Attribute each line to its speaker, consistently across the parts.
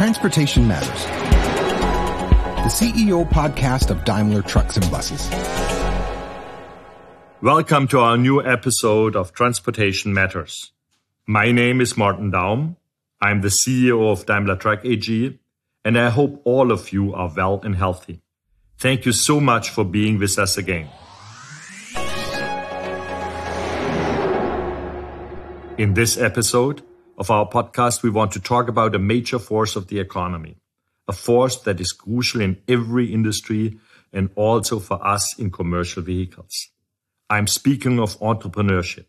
Speaker 1: Transportation Matters, the CEO podcast of Daimler Trucks and Buses.
Speaker 2: Welcome to our new episode of Transportation Matters. My name is Martin Daum. I'm the CEO of Daimler Truck AG, and I hope all of you are well and healthy. Thank you so much for being with us again. In this episode of our podcast, we want to talk about a major force of the economy, a force that is crucial in every industry and also for us in commercial vehicles. I'm speaking of entrepreneurship.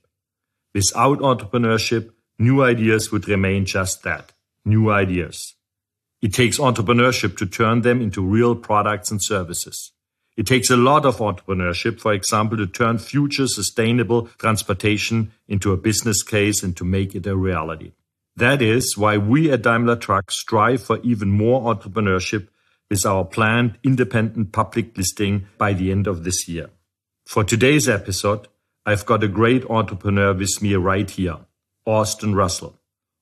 Speaker 2: Without entrepreneurship, new ideas would remain just that, new ideas. It takes entrepreneurship to turn them into real products and services. It takes a lot of entrepreneurship, for example, to turn future sustainable transportation into a business case and to make it a reality. That is why we at Daimler Truck strive for even more entrepreneurship with our planned independent public listing by the end of this year. For today's episode, I've got a great entrepreneur with me right here, Austin Russell.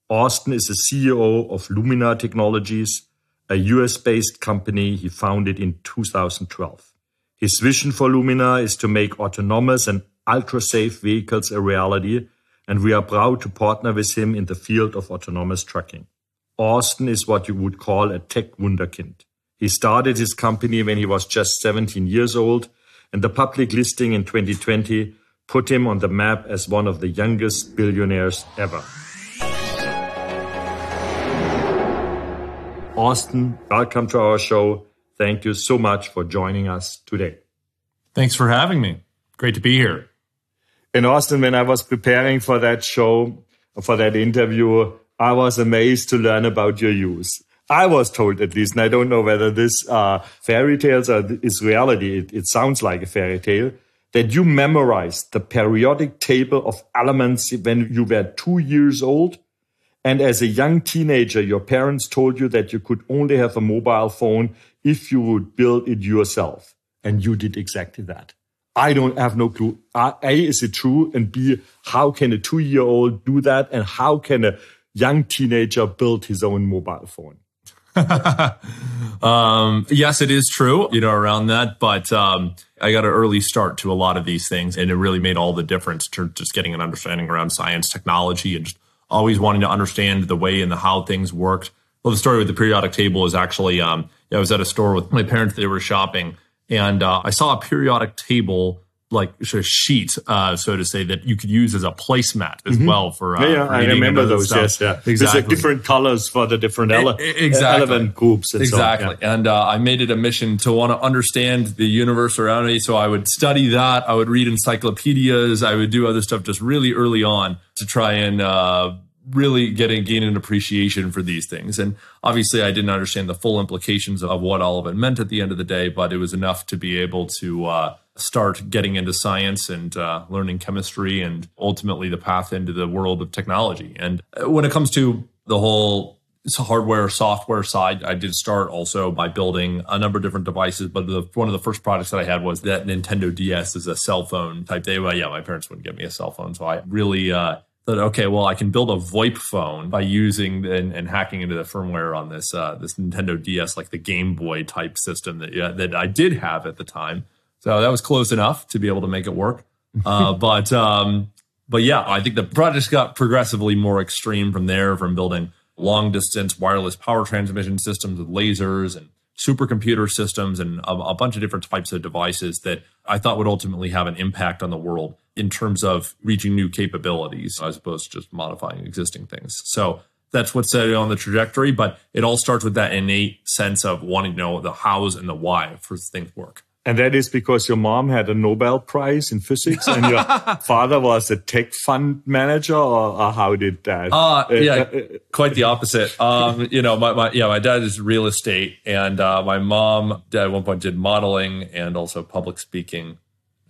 Speaker 2: Austin is the CEO of Luminar Technologies, a US based company he founded in 2012. His vision for Luminar is to make autonomous and ultra safe vehicles a reality, and we are proud to partner with him in the field of autonomous trucking. Austin is what you would call a tech wunderkind. He started his company when he was just 17 years old, and the public listing in 2020 put him on the map as one of the youngest billionaires ever. Austin, welcome to our show. Thank you so much for joining us today.
Speaker 3: Thanks for having me. Great to be here.
Speaker 2: In Austin, when I was preparing for that show, for that interview, I was amazed to learn about your use. I was told at least, and I don't know whether this are fairy tales or is reality. It, it sounds like a fairy tale that you memorized the periodic table of elements when you were two years old. And as a young teenager, your parents told you that you could only have a mobile phone if you would build it yourself. And you did exactly that. I don't have no clue. A, is it true? And B, how can a two year old do that? And how can a young teenager build his own mobile phone?
Speaker 3: um, yes, it is true, you know, around that. But um, I got an early start to a lot of these things, and it really made all the difference to just getting an understanding around science, technology, and just always wanting to understand the way and the how things worked. Well, the story with the periodic table is actually um, I was at a store with my parents. They were shopping, and uh, I saw a periodic table like a sheet, uh, so to say, that you could use as a placemat as mm-hmm. well for.
Speaker 2: Uh, yeah, yeah I remember those. Stuff. Yes, yeah, exactly. There's like different colors for the different ele- exactly. element groups.
Speaker 3: exactly,
Speaker 2: so, yeah.
Speaker 3: and uh, I made it a mission to want to understand the universe around me. So I would study that. I would read encyclopedias. I would do other stuff just really early on to try and uh, really getting gain an appreciation for these things. And obviously, I didn't understand the full implications of what all of it meant at the end of the day, but it was enough to be able to uh, start getting into science and uh, learning chemistry and ultimately the path into the world of technology. And when it comes to the whole hardware software side i did start also by building a number of different devices but the, one of the first products that i had was that nintendo ds is a cell phone type day well yeah my parents wouldn't get me a cell phone so i really uh, that okay, well, I can build a VoIP phone by using and, and hacking into the firmware on this uh, this Nintendo DS, like the Game Boy type system that uh, that I did have at the time. So that was close enough to be able to make it work. Uh, but um, but yeah, I think the projects got progressively more extreme from there, from building long distance wireless power transmission systems with lasers and supercomputer systems and a, a, bunch of different types of devices that I thought would ultimately have an impact on the world in terms of reaching new capabilities as opposed to just modifying existing things. So that's what set it on the trajectory, but it all starts with that innate sense of wanting to know the hows and the why for things work.
Speaker 2: And that is because your mom had a Nobel Prize in physics and your father was a tech fund manager, or, or how did that?
Speaker 3: Uh, yeah, uh, uh, quite the opposite. Um, you know, my, my, yeah, my dad is real estate, and uh, my mom at one point did modeling and also public speaking,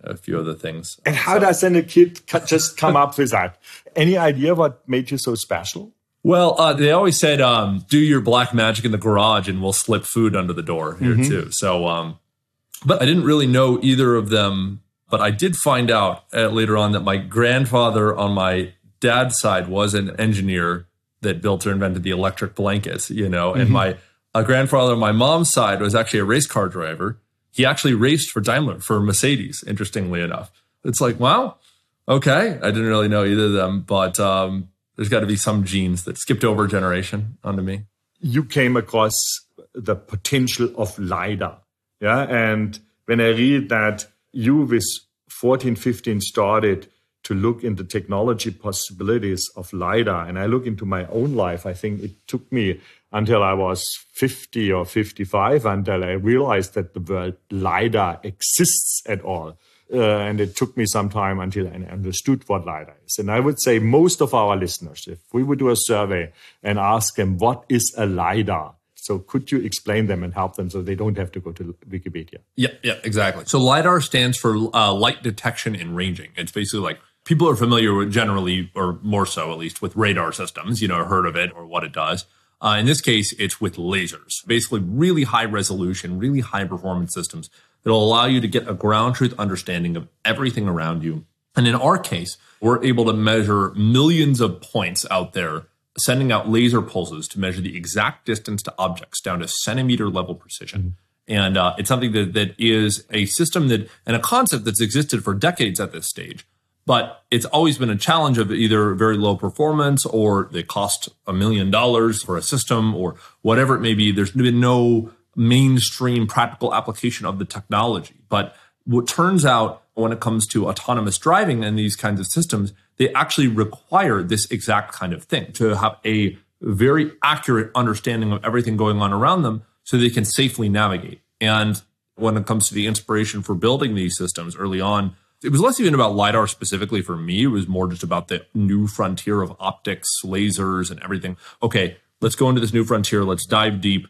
Speaker 3: a few other things.
Speaker 2: And how so, does then a kid just come up with that? Any idea what made you so special?
Speaker 3: Well, uh, they always said, um, "Do your black magic in the garage, and we'll slip food under the door here mm-hmm. too." So, um, but I didn't really know either of them. But I did find out uh, later on that my grandfather on my dad's side was an engineer that built or invented the electric blankets, you know, and my a grandfather on my mom's side was actually a race car driver. He actually raced for Daimler, for Mercedes, interestingly enough. It's like, wow, okay. I didn't really know either of them, but um, there's got to be some genes that skipped over a generation onto me.
Speaker 2: You came across the potential of LiDAR. Yeah. And when I read that you with 14, 15 started to look into technology possibilities of LiDAR, and I look into my own life, I think it took me until I was 50 or 55 until I realized that the word LiDAR exists at all. Uh, and it took me some time until I understood what LiDAR is. And I would say most of our listeners, if we would do a survey and ask them, what is a LiDAR? So could you explain them and help them so they don't have to go to Wikipedia?
Speaker 3: Yeah, yeah, exactly. So LiDAR stands for uh, light detection and ranging. It's basically like people are familiar with generally, or more so at least, with radar systems, you know, heard of it or what it does. Uh, in this case, it's with lasers, basically really high resolution, really high performance systems that'll allow you to get a ground truth understanding of everything around you. And in our case, we're able to measure millions of points out there, sending out laser pulses to measure the exact distance to objects down to centimeter level precision. Mm-hmm. And uh, it's something that, that is a system that and a concept that's existed for decades at this stage. But it's always been a challenge of either very low performance or they cost a million dollars for a system or whatever it may be. There's been no mainstream practical application of the technology. But what turns out when it comes to autonomous driving and these kinds of systems, they actually require this exact kind of thing to have a very accurate understanding of everything going on around them so they can safely navigate. And when it comes to the inspiration for building these systems early on, it was less even about LiDAR specifically for me. It was more just about the new frontier of optics, lasers, and everything. Okay, let's go into this new frontier. Let's dive deep.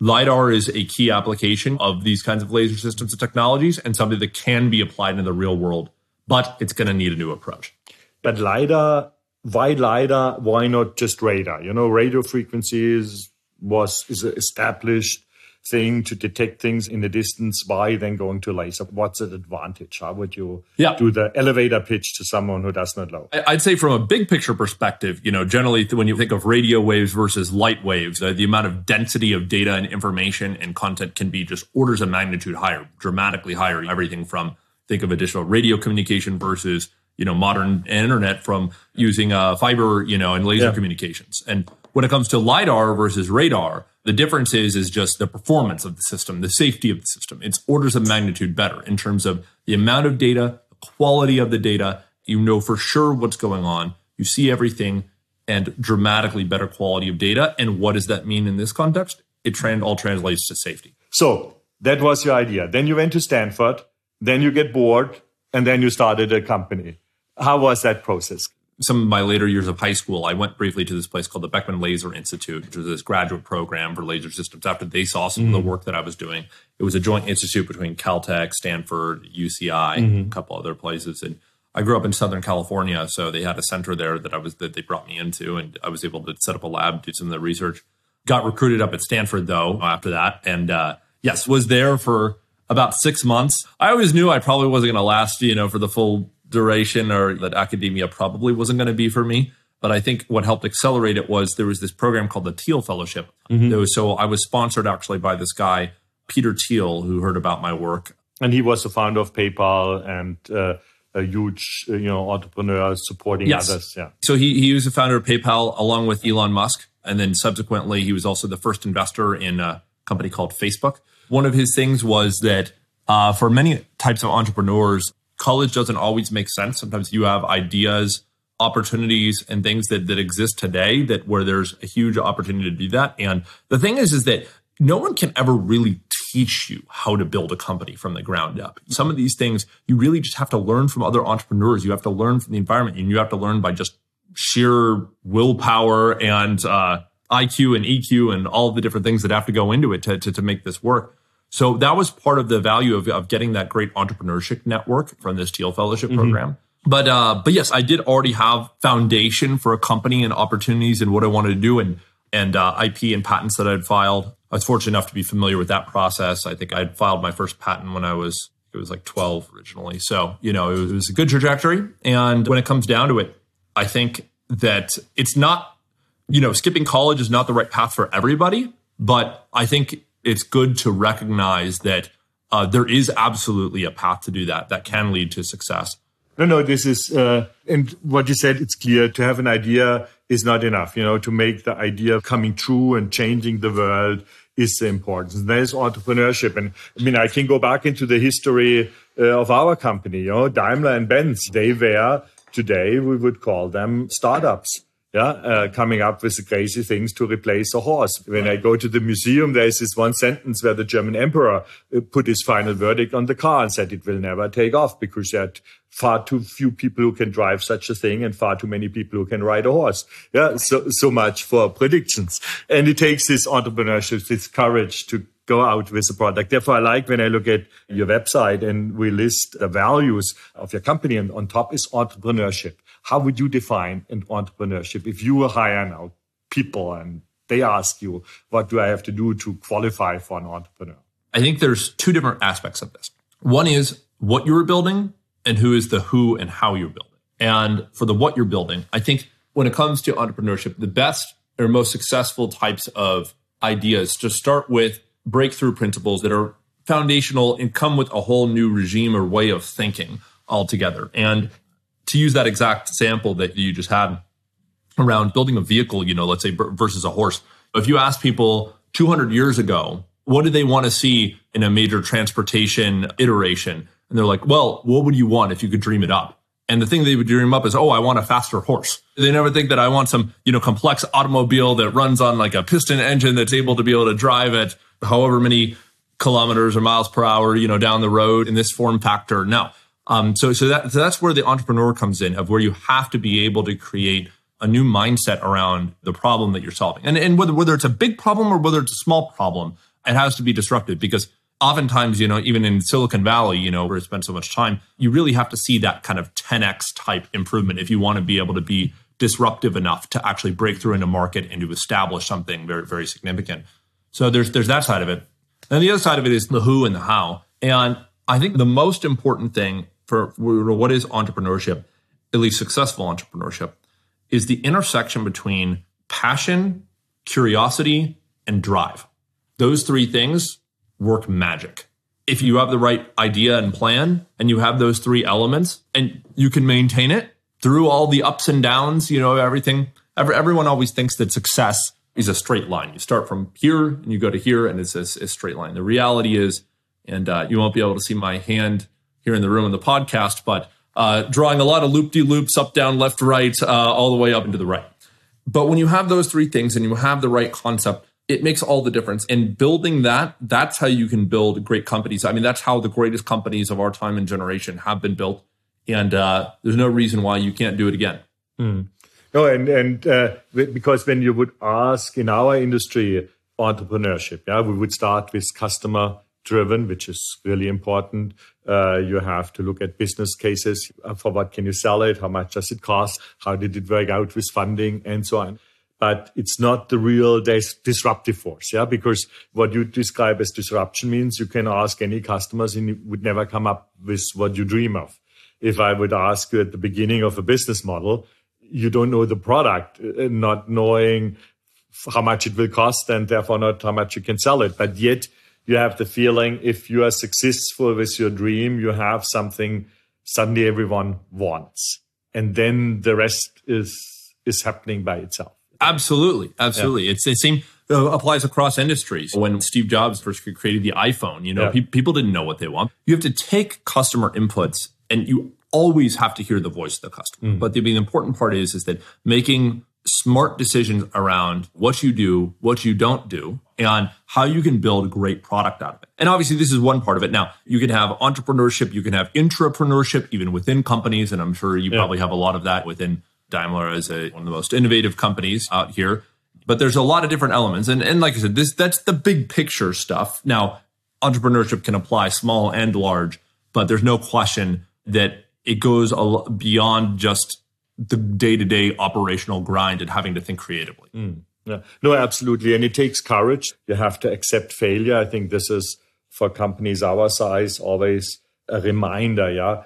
Speaker 3: LiDAR is a key application of these kinds of laser systems and technologies and something that can be applied in the real world, but it's going to need a new approach.
Speaker 2: But LiDAR, why LiDAR? Why not just radar? You know, radio frequencies was is established thing to detect things in the distance why then going to laser. What's the advantage? How would you yeah. do the elevator pitch to someone who does not know?
Speaker 3: I'd say from a big picture perspective you know generally when you think of radio waves versus light waves uh, the amount of density of data and information and content can be just orders of magnitude higher dramatically higher everything from think of additional radio communication versus you know modern internet from using uh, fiber you know and laser yeah. communications and when it comes to lidar versus radar the difference is is just the performance of the system, the safety of the system. It's orders of magnitude better in terms of the amount of data, the quality of the data. You know for sure what's going on. You see everything and dramatically better quality of data. And what does that mean in this context? It trend all translates to safety.
Speaker 2: So that was your idea. Then you went to Stanford, then you get bored, and then you started a company. How was that process?
Speaker 3: some of my later years of high school, I went briefly to this place called the Beckman Laser Institute, which was this graduate program for laser systems. After they saw some mm-hmm. of the mm. work that I was doing, it was a joint institute between Caltech, Stanford, UCI, mm-hmm. a couple other places. And I grew up in Southern California, so they had a center there that I was that they brought me into, and I was able to set up a lab, do some of the research. Got recruited up at Stanford though after that, and uh, yes, was there for about six months. I always knew I probably wasn't going to last, you know, for the full duration or that academia probably wasn't going to be for me. But I think what helped accelerate it was there was this program called the Thiel Fellowship. Mm-hmm. So I was sponsored actually by this guy, Peter Thiel, who heard about my work.
Speaker 2: And he was the founder of PayPal and uh, a huge, you know, entrepreneur supporting yes. others. Yeah.
Speaker 3: So he, he was the founder of PayPal along with Elon Musk. And then subsequently, he was also the first investor in a company called Facebook. One of his things was that uh, for many types of entrepreneurs, college doesn't always make sense. Sometimes you have ideas, opportunities, and things that that exist today that where there's a huge opportunity to do that. And the thing is, is that no one can ever really teach you how to build a company from the ground up. Some of these things you really just have to learn from other entrepreneurs. You have to learn from the environment, and you have to learn by just sheer willpower and uh, IQ and EQ and all the different things that have to go into it to, to, to make this work. So that was part of the value of, of getting that great entrepreneurship network from this Thiel Fellowship mm-hmm. program. But uh, but yes, I did already have foundation for a company and opportunities and what I wanted to do and and uh, IP and patents that I'd filed. I was fortunate enough to be familiar with that process. I think I'd filed my first patent when I was it was like 12 originally. So you know it was, it was a good trajectory. And when it comes down to it, I think that it's not you know, skipping college is not the right path for everybody, but I think it's good to recognize that uh, there is absolutely a path to do that that can lead to success.
Speaker 2: No, no, this is, uh, and what you said, it's clear to have an idea is not enough. You know, to make the idea coming true and changing the world is the importance. There's entrepreneurship. And I mean, I can go back into the history uh, of our company, you know, Daimler and Benz. They were today, we would call them startups yeah, uh, coming up with crazy things to replace a horse. When I go to the museum, there's this one sentence where the German emperor uh, put his final verdict on the car and said it will never take off because there are far too few people who can drive such a thing and far too many people who can ride a horse. Yeah, so, so much for predictions. And it takes this entrepreneurship, this courage to go out with a product. Therefore, I like when I look at your website and we list the values of your company and on top is entrepreneurship. How would you define an entrepreneurship if you were hiring out people and they ask you, what do I have to do to qualify for an entrepreneur?
Speaker 3: I think there's two different aspects of this. One is what you're building and who is the who and how you're building. And for the what you're building, I think when it comes to entrepreneurship, the best or most successful types of ideas to start with breakthrough principles that are foundational and come with a whole new regime or way of thinking altogether. And to use that exact sample that you just had around building a vehicle, you know, let's say versus a horse. If you ask people 200 years ago, what do they want to see in a major transportation iteration? And they're like, well, what would you want if you could dream it up? And the thing they would dream up is, oh, I want a faster horse. They never think that I want some, you know, complex automobile that runs on like a piston engine that's able to be able to drive at however many kilometers or miles per hour, you know, down the road in this form factor. No. Um, so, so, that, so that's where the entrepreneur comes in, of where you have to be able to create a new mindset around the problem that you're solving. And, and whether, whether it's a big problem or whether it's a small problem, it has to be disruptive because oftentimes, you know, even in Silicon Valley, you know, where I spend so much time, you really have to see that kind of 10x type improvement if you want to be able to be disruptive enough to actually break through in a market and to establish something very, very significant. So there's there's that side of it. And the other side of it is the who and the how. And I think the most important thing for what is entrepreneurship, at least successful entrepreneurship, is the intersection between passion, curiosity, and drive. Those three things work magic. If you have the right idea and plan and you have those three elements and you can maintain it through all the ups and downs, you know, everything, every, everyone always thinks that success is a straight line. You start from here and you go to here and it's a, a straight line. The reality is, and uh, you won't be able to see my hand here in the room in the podcast, but uh, drawing a lot of loop de loops up, down, left, right, uh, all the way up into the right. But when you have those three things and you have the right concept, it makes all the difference. And building that, that's how you can build great companies. I mean, that's how the greatest companies of our time and generation have been built. And uh, there's no reason why you can't do it again.
Speaker 2: Mm. No, and and uh, because when you would ask in our industry entrepreneurship, yeah, we would start with customer driven, which is really important. Uh, you have to look at business cases. Uh, for what can you sell it? How much does it cost? How did it work out with funding and so on? But it's not the real dis- disruptive force. Yeah. Because what you describe as disruption means you can ask any customers and you would never come up with what you dream of. If I would ask you at the beginning of a business model, you don't know the product, uh, not knowing how much it will cost and therefore not how much you can sell it. But yet you have the feeling if you are successful with your dream, you have something suddenly everyone wants. And then the rest is, is happening by itself.
Speaker 3: Absolutely. Absolutely. Yeah. It's the same uh, applies across industries. When Steve Jobs first created the iPhone, you know, yeah. pe- people didn't know what they want. You have to take customer inputs and you always have to hear the voice of the customer. Mm. But the, the important part is, is that making smart decisions around what you do, what you don't do, and how you can build a great product out of it. And obviously, this is one part of it. Now, you can have entrepreneurship, you can have intrapreneurship, even within companies. And I'm sure you yeah. probably have a lot of that within Daimler as a, one of the most innovative companies out here. But there's a lot of different elements. And, and like I said, this that's the big picture stuff. Now, entrepreneurship can apply small and large, but there's no question that it goes beyond just the day to day operational grind and having to think creatively.
Speaker 2: Mm, yeah. No, absolutely. And it takes courage. You have to accept failure. I think this is for companies our size always a reminder. Yeah.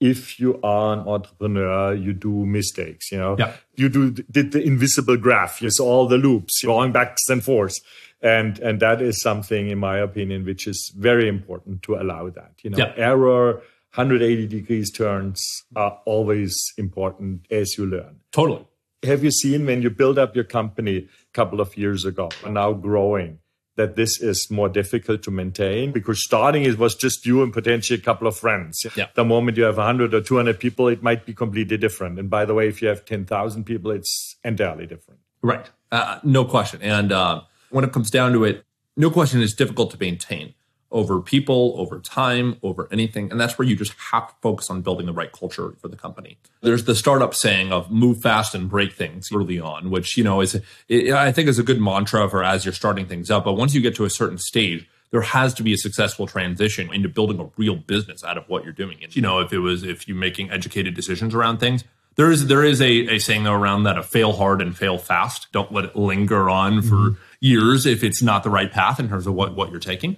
Speaker 2: if you are an entrepreneur, you do mistakes, you know.
Speaker 3: Yeah.
Speaker 2: You do did the invisible graph, you saw all the loops going backs and forths. And and that is something, in my opinion, which is very important to allow that. You know,
Speaker 3: Yeah.
Speaker 2: error, 180 degrees turns are always important as you learn.
Speaker 3: Totally.
Speaker 2: Have you seen when you build up your company a couple of years ago and now growing that this is more difficult to maintain because starting it was just you and potentially a couple of friends.
Speaker 3: Yeah.
Speaker 2: The moment you have 100 or 200 people, it might be completely different. And by the way, if you have 10,000 people, it's entirely different.
Speaker 3: Right. Uh, no question. And uh, when it comes down to it, no question it's difficult to maintain over people, over time, over anything. And that's where you just have to focus on building the right culture for the company. There's the startup saying of move fast and break things early on, which, you know, is, it, I think is a good mantra for as you're starting things up. But once you get to a certain stage, there has to be a successful transition into building a real business out of what you're doing. And, you know, if it was, if you're making educated decisions around things, there is there is a, a saying though around that of fail hard and fail fast. Don't let it linger on for mm-hmm. years if it's not the right path in terms of what, what you're taking.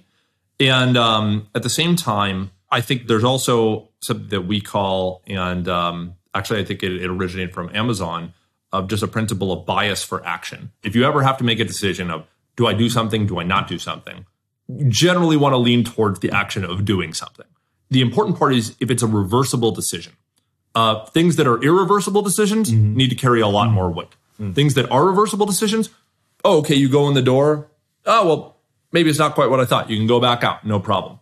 Speaker 3: And um, at the same time, I think there's also something that we call, and um, actually, I think it, it originated from Amazon, of just a principle of bias for action. If you ever have to make a decision of, do I do something, do I not do something, you generally want to lean towards the action of doing something. The important part is if it's a reversible decision. Uh, things that are irreversible decisions need to carry a lot more weight. Things that are reversible decisions, oh, okay, you go in the door. Oh, well, maybe it's not quite what I thought. You can go back out, no problem.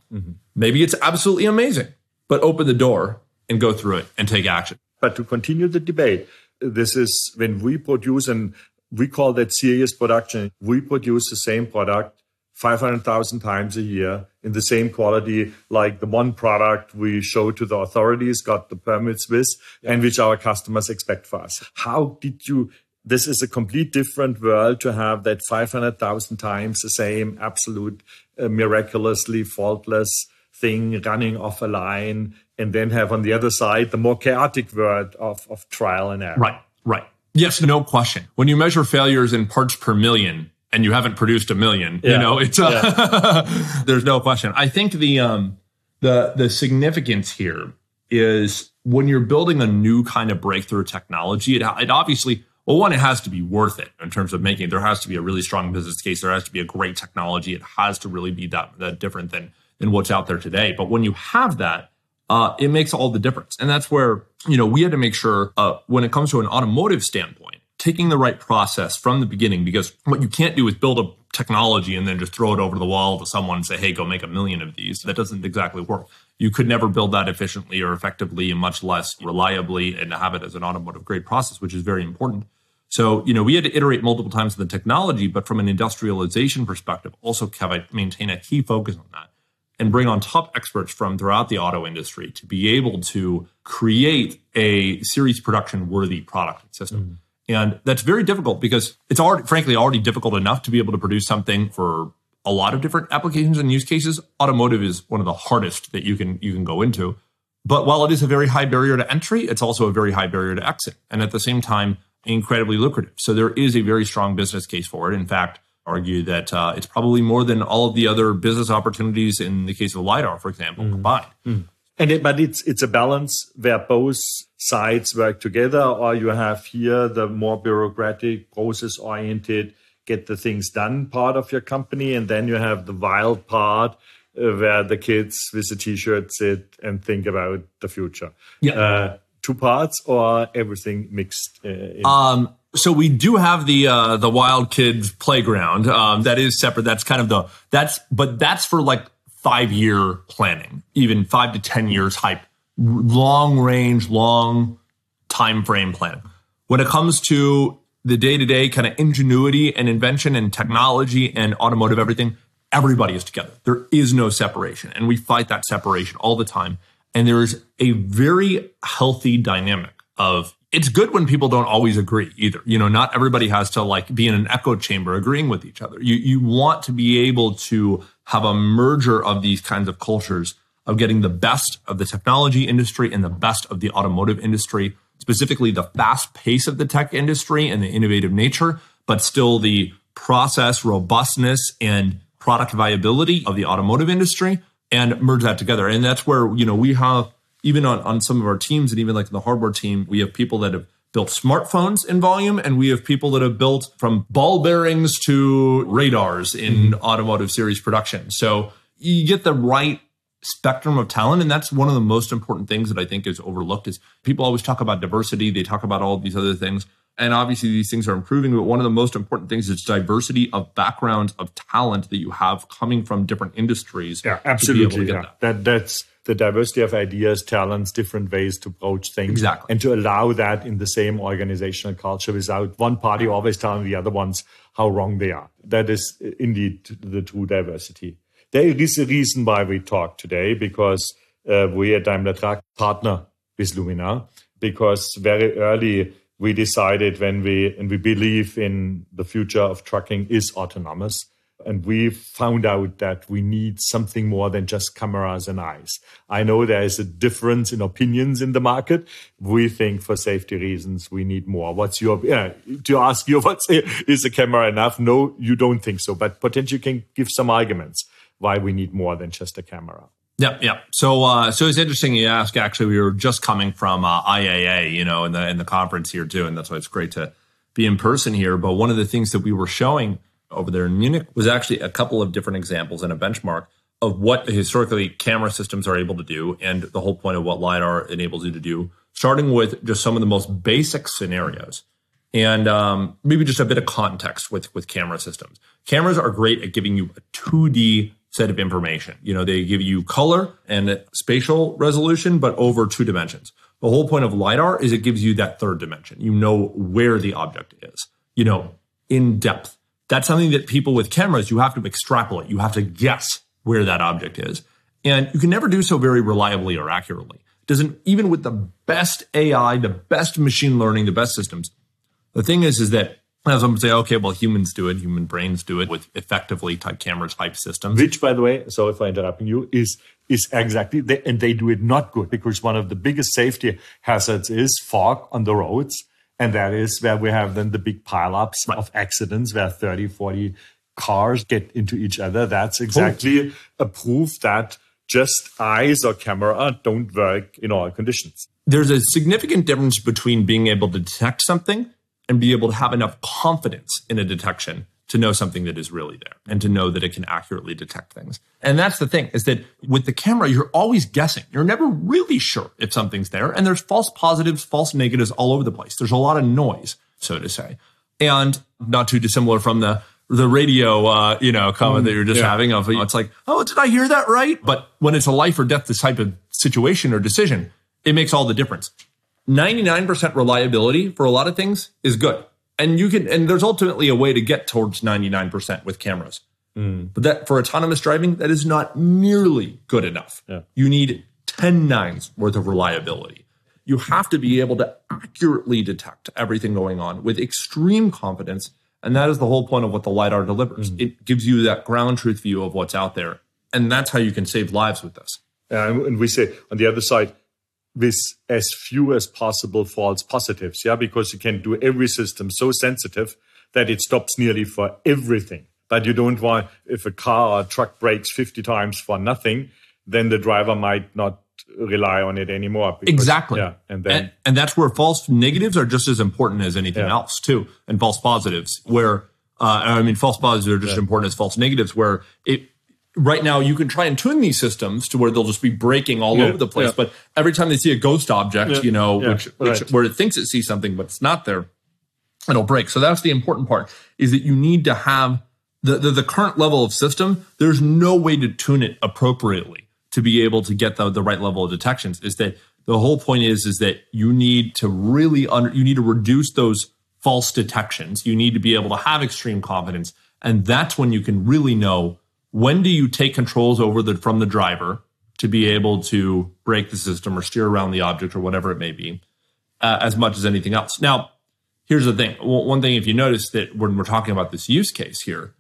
Speaker 3: Maybe it's absolutely amazing, but open the door and go through it and take action.
Speaker 2: But to continue the debate, this is when we produce, and we call that serious production. We produce the same product 500,000 times a year in the same quality, like the one product we show to the authorities, got the permits with, and which our customers expect for us. How did you? This is a complete different world to have that 500,000 times the same, absolute, uh, miraculously faultless thing running off a line, and then have on the other side the more chaotic world of, of trial and error.
Speaker 3: Right, right. Yes, no question. When you measure failures in parts per million and you haven't produced a million, you know, it's uh, there's no question. I think the um the the significance here is when you're building a new kind of breakthrough technology, it, it obviously well, one, it has to be worth it in terms of making it. There has to be a really strong business case. There has to be a great technology. It has to really be that, that different than than what's out there today. But when you have that, uh, it makes all the difference. And that's where, you know, we had to make sure uh, when it comes to an automotive standpoint, taking the right process from the beginning, because what you can't do is build a technology and then just throw it over the wall to someone and say, hey, go make a million of these. That doesn't exactly work. You could never build that efficiently or effectively and much less reliably and have it as an automotive grade process, which is very important. So, you know, we had to iterate multiple times in the technology, but from an industrialization perspective, also have a, maintain a key focus on that and bring on top experts from throughout the auto industry to be able to create a series production worthy product and system. Mm-hmm. And that's very difficult because it's already, frankly, already difficult enough to be able to produce something for a lot of different applications and use cases. Automotive is one of the hardest that you can you can go into. But while it is a very high barrier to entry, it's also a very high barrier to exit. And at the same time, incredibly lucrative. So there is a very strong business case for it. In fact, argue that uh, it's probably more than all of the other business opportunities in the case of LiDAR, for example, combined.
Speaker 2: And it, but it's it's a balance where both sides work together, or you have here the more bureaucratic, process oriented, get the things done part of your company, and then you have the wild part uh, where the kids with the t-shirt sit and think about the future.
Speaker 3: Yeah.
Speaker 2: Uh, two parts or everything mixed. Uh?
Speaker 3: Um, so we do have the uh, the Wild Kids playground. Um, that is separate. That's kind of the that's but that's for like five year planning, even five to ten years hype, long range, long time frame planning. When it comes to the day to day kind of ingenuity and invention and technology and automotive everything, everybody is together. There is no separation, and we fight that separation all the time. And there's a very healthy dynamic of it's good when people don't always agree either. You know, not everybody has to like be in an echo chamber agreeing with each other. You you want to be able to have a merger of these kinds of cultures of getting the best of the technology industry and the best of the automotive industry, specifically the fast pace of the tech industry and the innovative nature, but still the process robustness and product viability of the automotive industry and merge that together. And that's where, you know, we have even on, on some of our teams and even like in the hardware team, we have people that have built smartphones in volume and we have people that have built from ball bearings to radars in mm-hmm. automotive series production. So you get the right spectrum of talent and that's one of the most important things that I think is overlooked is people always talk about diversity, they talk about all these other things and obviously these things are improving but one of the most important things is diversity of backgrounds of talent that you have coming from different industries
Speaker 2: yeah absolutely yeah. That. that. that's the diversity of ideas talents different ways to approach things
Speaker 3: exactly
Speaker 2: and to allow that in the same organizational culture without one party always telling the other ones how wrong they are that is indeed the true diversity there is a reason why we talk today because uh, we at Daimler Truck partner with Luminar because very early we decided when we and we believe in the future of trucking is autonomous and we found out that we need something more than just cameras and eyes. I know there is a difference in opinions in the market. We think for safety reasons we need more. What's your yeah, to ask you what's is a camera enough? No, you don't think so, but potentially you can give some arguments why we need more than just a camera.
Speaker 3: Yeah, yeah. So, uh, so it's interesting you ask. Actually, we were just coming from uh, IAA, you know, in the in the conference here too, and that's why it's great to be in person here. But one of the things that we were showing over there in Munich was actually a couple of different examples and a benchmark of what historically camera systems are able to do, and the whole point of what lidar enables you to do. Starting with just some of the most basic scenarios, and um, maybe just a bit of context with with camera systems. Cameras are great at giving you a 2D set of information. You know, they give you color and spatial resolution, but over two dimensions. The whole point of LiDAR is it gives you that third dimension. You know where the object is, you know, in depth. That's something that people with cameras, you have to extrapolate. You have to guess where that object is. And you can never do so very reliably or accurately. Doesn't even with the best AI, the best machine learning, the best systems. The thing is, is that now some say, okay, well, humans do it, human brains do it with effectively type camera type systems.
Speaker 2: Which, by the way, sorry for interrupting you, is is exactly, they, and they do it not good because one of the biggest safety hazards is fog on the roads. And that is where we have then the big pileups right. of accidents where 30, 40 cars get into each other. That's exactly a proof that just eyes or camera don't work in all conditions.
Speaker 3: There's a significant difference between being able to detect something and be able to have enough confidence in a detection to know something that is really there and to know that it can accurately detect things. And that's the thing is that with the camera, you're always guessing. You're never really sure if something's there. And there's false positives, false negatives all over the place. There's a lot of noise, so to say. And not too dissimilar from the the radio, uh, you know, comment mm, that you're just yeah. having of, you know, it's like, oh, did I hear that right? But when it's a life or death, this type of situation or decision, it makes all the difference. 99% reliability for a lot of things is good. And you can, and there's ultimately a way to get towards 99% with cameras. Mm. But that for autonomous driving, that is not nearly good enough. Yeah. You need 10 nines worth of reliability. You have to be able to accurately detect everything going on with extreme confidence. And that is the whole point of what the LiDAR delivers. Mm. It gives you that ground truth view of what's out there. And that's how you can save lives with this.
Speaker 2: and we say on the other side, with as few as possible false positives. Yeah, because you can do every system so sensitive that it stops nearly for everything. But you don't want, if a car or truck brakes 50 times for nothing, then the driver might not rely on it anymore.
Speaker 3: Because, exactly. Yeah. And then, and, and, that's where false negatives are just as important as anything yeah. else too. And false positives where, uh, I mean, false positives are just yeah. as important as false negatives where it, right now you can try and tune these systems to where they'll just be braking all yeah, over the place. Yeah. But every time they see a ghost object, yeah, you know, which, which right. where it thinks it sees something, but it's not there, it'll brake. So that's the important part is that you need to have the, the, the current level of system. There's no way to tune it appropriately to be able to get the, the right level of detections is that the whole point is, is that you need to really under, you need to reduce those false detections. You need to be able to have extreme confidence. And that's when you can really know when do you take controls over the from the driver to be able to brake the system or steer around the object or whatever it may be uh, as much as anything else? Now here's the thing. One thing if you notice that when we're talking about this use case here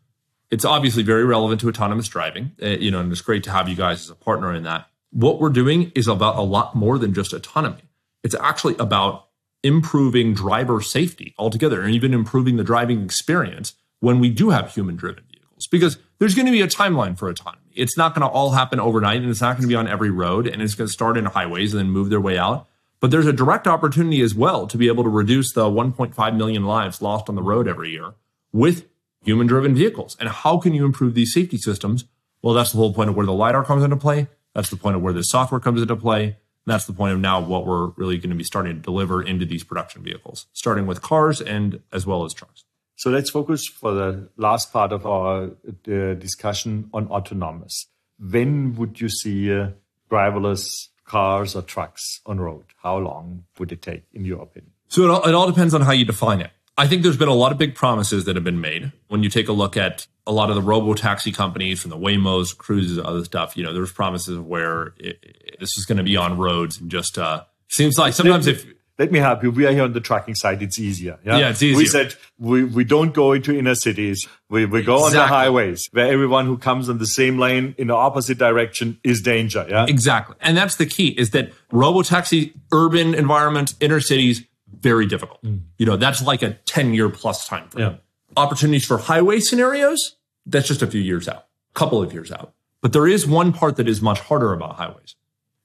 Speaker 3: it's obviously very relevant to autonomous driving uh, you know and it's great to have you guys as a partner in that. What we're doing is about a lot more than just autonomy. It's actually about improving driver safety altogether and even improving the driving experience when we do have human driven vehicles because there's going to be a timeline for autonomy. It's not going to all happen overnight and it's not going to be on every road and it's going to start in highways and then move their way out. But there's a direct opportunity as well to be able to reduce the 1.5 million lives lost on the road every year with human driven vehicles. And how can you improve these safety systems? Well, that's the whole point of where the LiDAR comes into play. That's the point of where the software comes into play. That's the point of now what we're really going to be starting to deliver into these production vehicles, starting with cars and as well as trucks.
Speaker 2: So let's focus for the last part of our uh, discussion on autonomous. When would you see uh, driverless cars or trucks on road? How long would it take, in your opinion?
Speaker 3: So it all, it all depends on how you define it. I think there's been a lot of big promises that have been made. When you take a look at a lot of the robo taxi companies, from the Waymos, Cruises, other stuff, you know, there's promises of where it, it, this is going to be on roads and just uh, seems like sometimes if
Speaker 2: let me help you. We are here on the trucking side. It's easier.
Speaker 3: Yeah, yeah it's easier.
Speaker 2: We said we, we don't go into inner cities. We, we go exactly. on the highways where everyone who comes on the same lane in the opposite direction is danger. Yeah,
Speaker 3: exactly. And that's the key is that robo taxi, urban environment, inner cities, very difficult. Mm. You know, that's like a 10 year plus time frame. Yeah. Opportunities for highway scenarios, that's just a few years out, a couple of years out. But there is one part that is much harder about highways,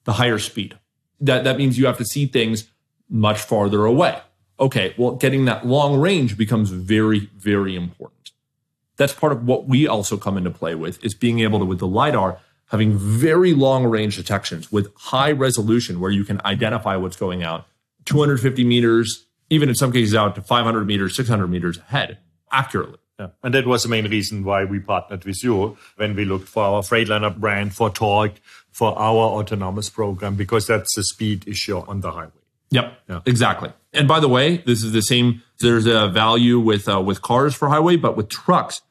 Speaker 3: the higher speed. That, that means you have to see things much farther away. Okay, well, getting that long range becomes very, very important. That's part of what we also come into play with is being able to, with the LiDAR, having very long range detections with high resolution where you can identify what's going out 250 meters, even in some cases out to 500 meters, 600 meters ahead accurately.
Speaker 2: Yeah. And that was the main reason why we partnered with you when we looked for our Freightliner brand, for Torc, for our autonomous program, because that's the speed issue on the highway.
Speaker 3: Yep, yeah. exactly. And by the way, this is the same. There's a value with uh, with cars for highway, but with trucks,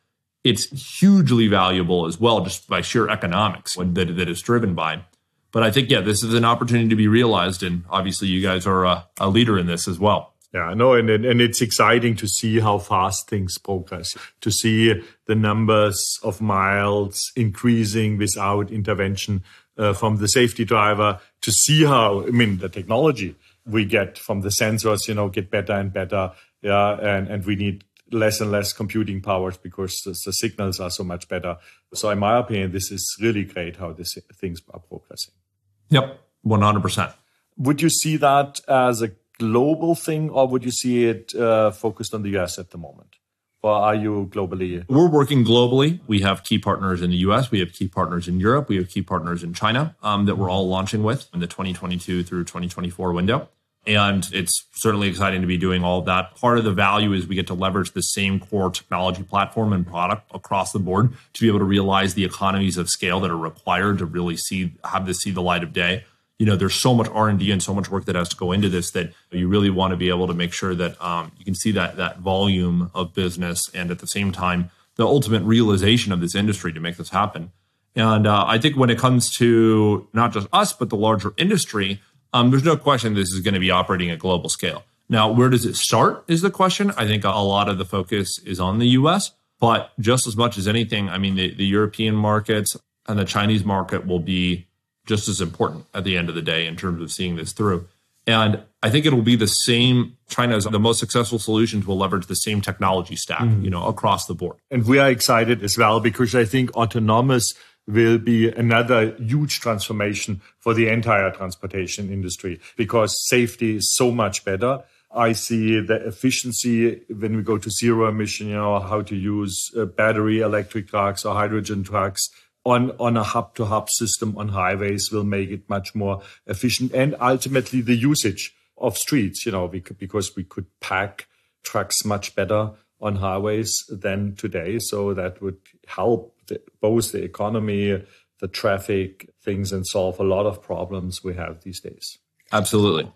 Speaker 3: it's hugely valuable as well, just by sheer economics that, that is driven by. But I think, yeah, this is an opportunity to be realized. And obviously, you guys are a, a leader in this as well.
Speaker 2: Yeah, I know. And, and it's exciting to see how fast things progress, to see the numbers of miles increasing without intervention uh, from the safety driver, to see how, I mean, the technology we get from the sensors, you know, get better and better. Yeah. And, and we need less and less computing powers because the, the, signals are so much better. So, in my opinion, this is really great how these things are progressing.
Speaker 3: Yep, 100%.
Speaker 2: Would you see that as a global thing or would you see it uh, focused on the US at the moment? Or are you globally?
Speaker 3: We're working globally. We have key partners in the US, we have key partners in Europe, we have key partners in China um, that we're all launching with in the 2022 through 2024 window. And it's certainly exciting to be doing all of that. Part of the value is we get to leverage the same core technology platform and product across the board to be able to realize the economies of scale that are required to really see have this see the light of day. You know, there's so much R and D and so much work that has to go into this that you really want to be able to make sure that um, you can see that that volume of business and at the same time the ultimate realization of this industry to make this happen. And uh, I think when it comes to not just us but the larger industry, um, there's no question this is going to be operating at global scale. Now, where does it start is the question. I think a lot of the focus is on the US, but just as much as anything, I mean, the, the European markets and the Chinese market will be just as important at the end of the day in terms of seeing this through. And I think it will be the same. China's the most successful solutions will leverage the same technology stack, mm. you know, across the board.
Speaker 2: And we are excited as well because I think autonomous will be another huge transformation for the entire transportation industry because safety is so much better. I see the efficiency when we go to zero emission, you know, how to use uh, battery electric trucks or hydrogen trucks on, on a hub to hub system on highways will make it much more efficient and ultimately the usage of streets, you know, because we could pack trucks much better on highways than today. So that would help the, both the economy, the traffic things, and solve a lot of problems we have these days.
Speaker 3: Absolutely.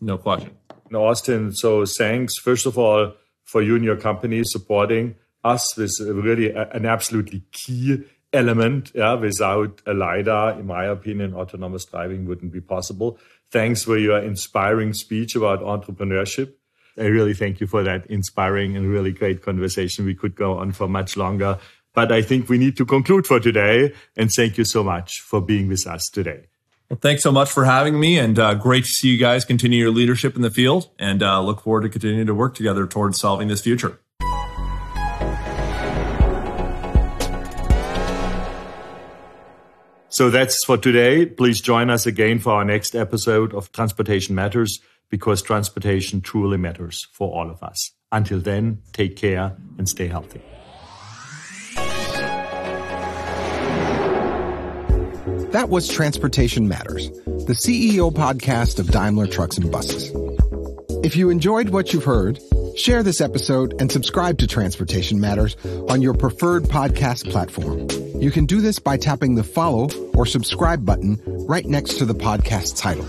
Speaker 3: No question.
Speaker 2: No, Austin, so thanks, first of all, for you and your company supporting us with really an absolutely key element. Yeah, without a LiDAR, in my opinion, autonomous driving wouldn't be possible. Thanks for your inspiring speech about entrepreneurship. I really thank you for that inspiring and really great conversation. We could go on for much longer, but I think we need to conclude for today. And thank you so much for being with us today.
Speaker 3: Well, thanks so much for having me, and uh, great to see you guys continue your leadership in the field. And uh, look forward to continuing to work together towards solving this future.
Speaker 2: So that's for today. Please join us again for our next episode of Transportation Matters because transportation truly matters for all of us. Until then, take care and stay healthy.
Speaker 1: That was Transportation Matters, the CEO podcast of Daimler Trucks and Buses. If you enjoyed what you've heard, share this episode and subscribe to Transportation Matters on your preferred podcast platform. You can do this by tapping the follow or subscribe button right next to the podcast title.